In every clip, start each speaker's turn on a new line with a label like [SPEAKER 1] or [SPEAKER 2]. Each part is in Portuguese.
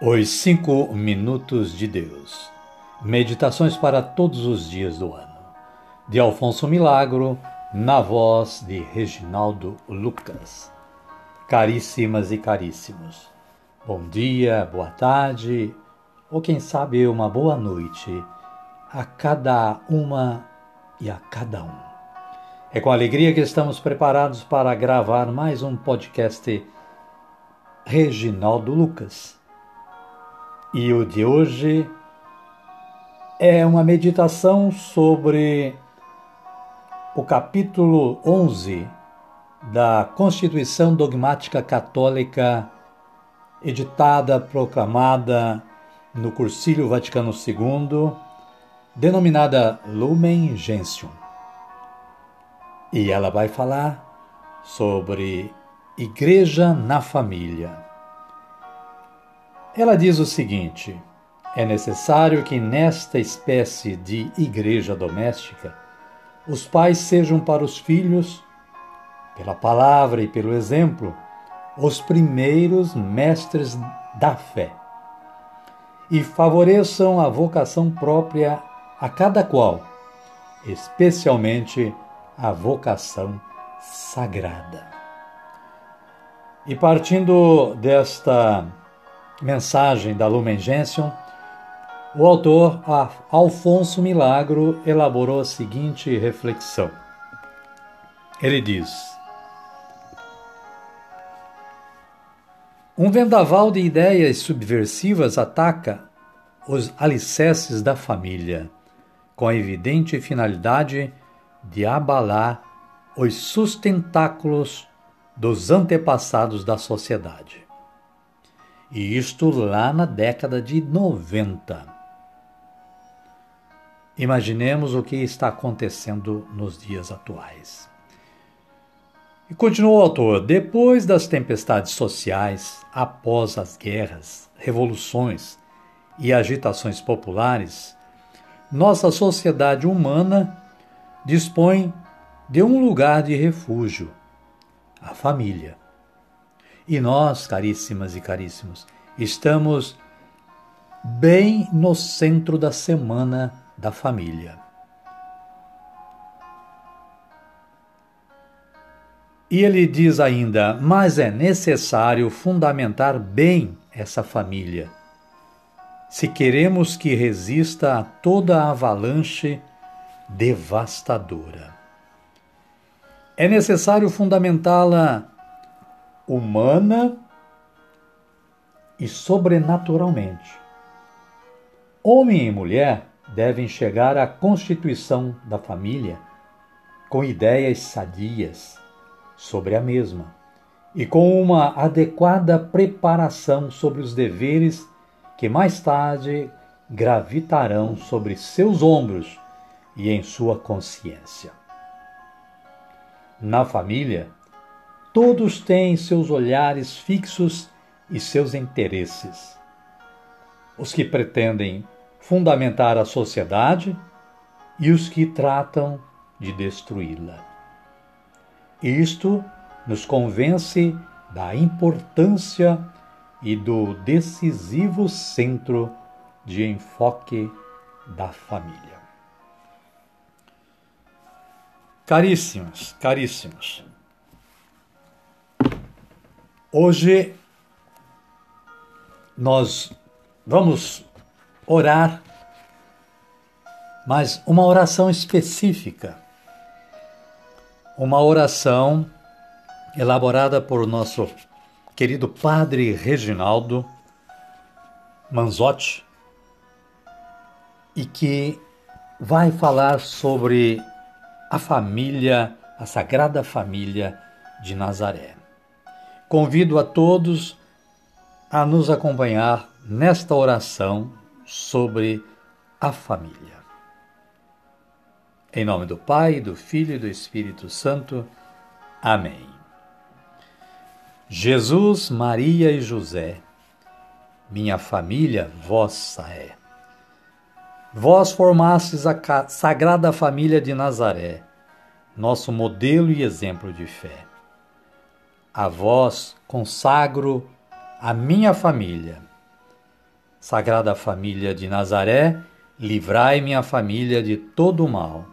[SPEAKER 1] Os Cinco Minutos de Deus Meditações para todos os dias do ano. De Alfonso Milagro, na voz de Reginaldo Lucas. Caríssimas e caríssimos, bom dia, boa tarde, ou quem sabe uma boa noite a cada uma e a cada um. É com alegria que estamos preparados para gravar mais um podcast Reginaldo Lucas e o de hoje é uma meditação sobre o capítulo 11 da Constituição Dogmática Católica, editada, proclamada no Cursilho Vaticano II, denominada Lumen Gentium. E ela vai falar sobre Igreja na Família. Ela diz o seguinte: é necessário que nesta espécie de igreja doméstica os pais sejam para os filhos, pela palavra e pelo exemplo, os primeiros mestres da fé e favoreçam a vocação própria a cada qual, especialmente a vocação sagrada. E partindo desta mensagem da Lumen Gentium, o autor Alfonso Milagro elaborou a seguinte reflexão. Ele diz: Um vendaval de ideias subversivas ataca os alicerces da família, com a evidente finalidade de abalar os sustentáculos dos antepassados da sociedade. E isto lá na década de 90. Imaginemos o que está acontecendo nos dias atuais. E continuou o autor: depois das tempestades sociais, após as guerras, revoluções e agitações populares, nossa sociedade humana dispõe de um lugar de refúgio, a família. E nós, caríssimas e caríssimos, estamos bem no centro da semana da família. E ele diz ainda: mas é necessário fundamentar bem essa família, se queremos que resista a toda a avalanche devastadora. É necessário fundamentá-la humana e sobrenaturalmente. Homem e mulher devem chegar à constituição da família com ideias sadias sobre a mesma e com uma adequada preparação sobre os deveres que mais tarde gravitarão sobre seus ombros e em sua consciência. Na família, Todos têm seus olhares fixos e seus interesses. Os que pretendem fundamentar a sociedade e os que tratam de destruí-la. Isto nos convence da importância e do decisivo centro de enfoque da família. Caríssimos, caríssimos, Hoje nós vamos orar, mas uma oração específica. Uma oração elaborada por nosso querido Padre Reginaldo Manzotti e que vai falar sobre a família, a Sagrada Família de Nazaré. Convido a todos a nos acompanhar nesta oração sobre a família. Em nome do Pai, do Filho e do Espírito Santo. Amém. Jesus, Maria e José, minha família vossa é. Vós formastes a sagrada família de Nazaré, nosso modelo e exemplo de fé. A vós consagro a minha família, Sagrada Família de Nazaré, livrai minha família de todo o mal.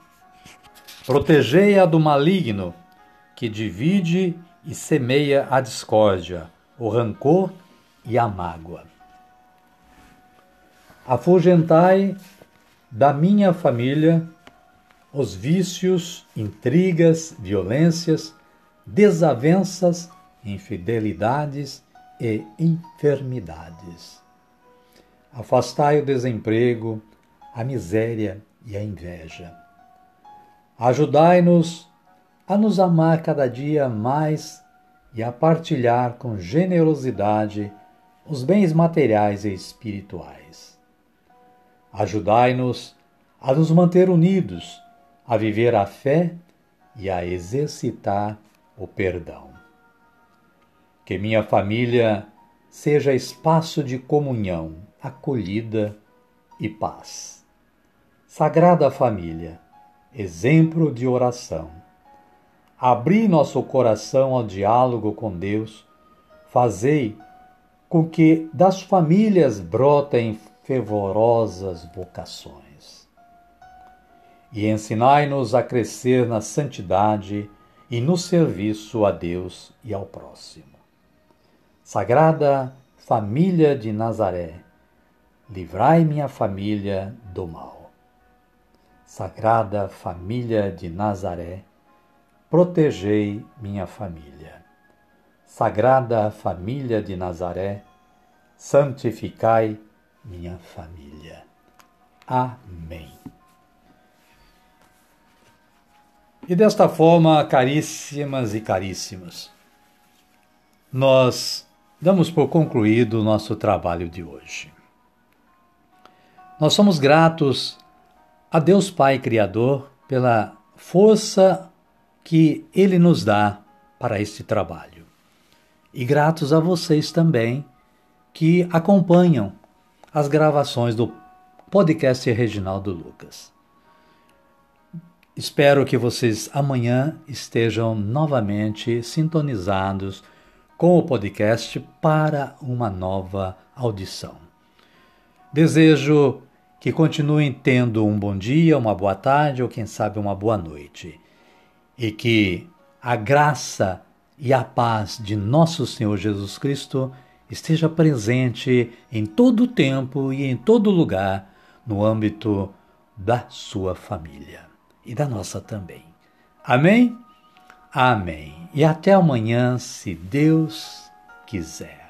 [SPEAKER 1] Protegei-a do maligno, que divide e semeia a discórdia, o rancor e a mágoa. Afugentai da minha família os vícios, intrigas, violências, desavenças, infidelidades e enfermidades. Afastai o desemprego, a miséria e a inveja. Ajudai-nos a nos amar cada dia mais e a partilhar com generosidade os bens materiais e espirituais. Ajudai-nos a nos manter unidos, a viver a fé e a exercitar o perdão. Que minha família seja espaço de comunhão, acolhida e paz. Sagrada Família, exemplo de oração. Abri nosso coração ao diálogo com Deus, fazei com que das famílias brotem fervorosas vocações. E ensinai-nos a crescer na santidade e no serviço a Deus e ao próximo. Sagrada Família de Nazaré, livrai minha família do mal. Sagrada Família de Nazaré, protegei minha família. Sagrada Família de Nazaré, santificai minha família. Amém. E desta forma, caríssimas e caríssimos, nós damos por concluído o nosso trabalho de hoje. Nós somos gratos a Deus Pai Criador pela força que Ele nos dá para este trabalho. E gratos a vocês também que acompanham as gravações do podcast Reginaldo Lucas. Espero que vocês amanhã estejam novamente sintonizados com o podcast para uma nova audição. Desejo que continuem tendo um bom dia, uma boa tarde ou quem sabe uma boa noite e que a graça e a paz de nosso Senhor Jesus Cristo esteja presente em todo tempo e em todo lugar no âmbito da sua família e da nossa também. Amém? Amém. E até amanhã, se Deus quiser.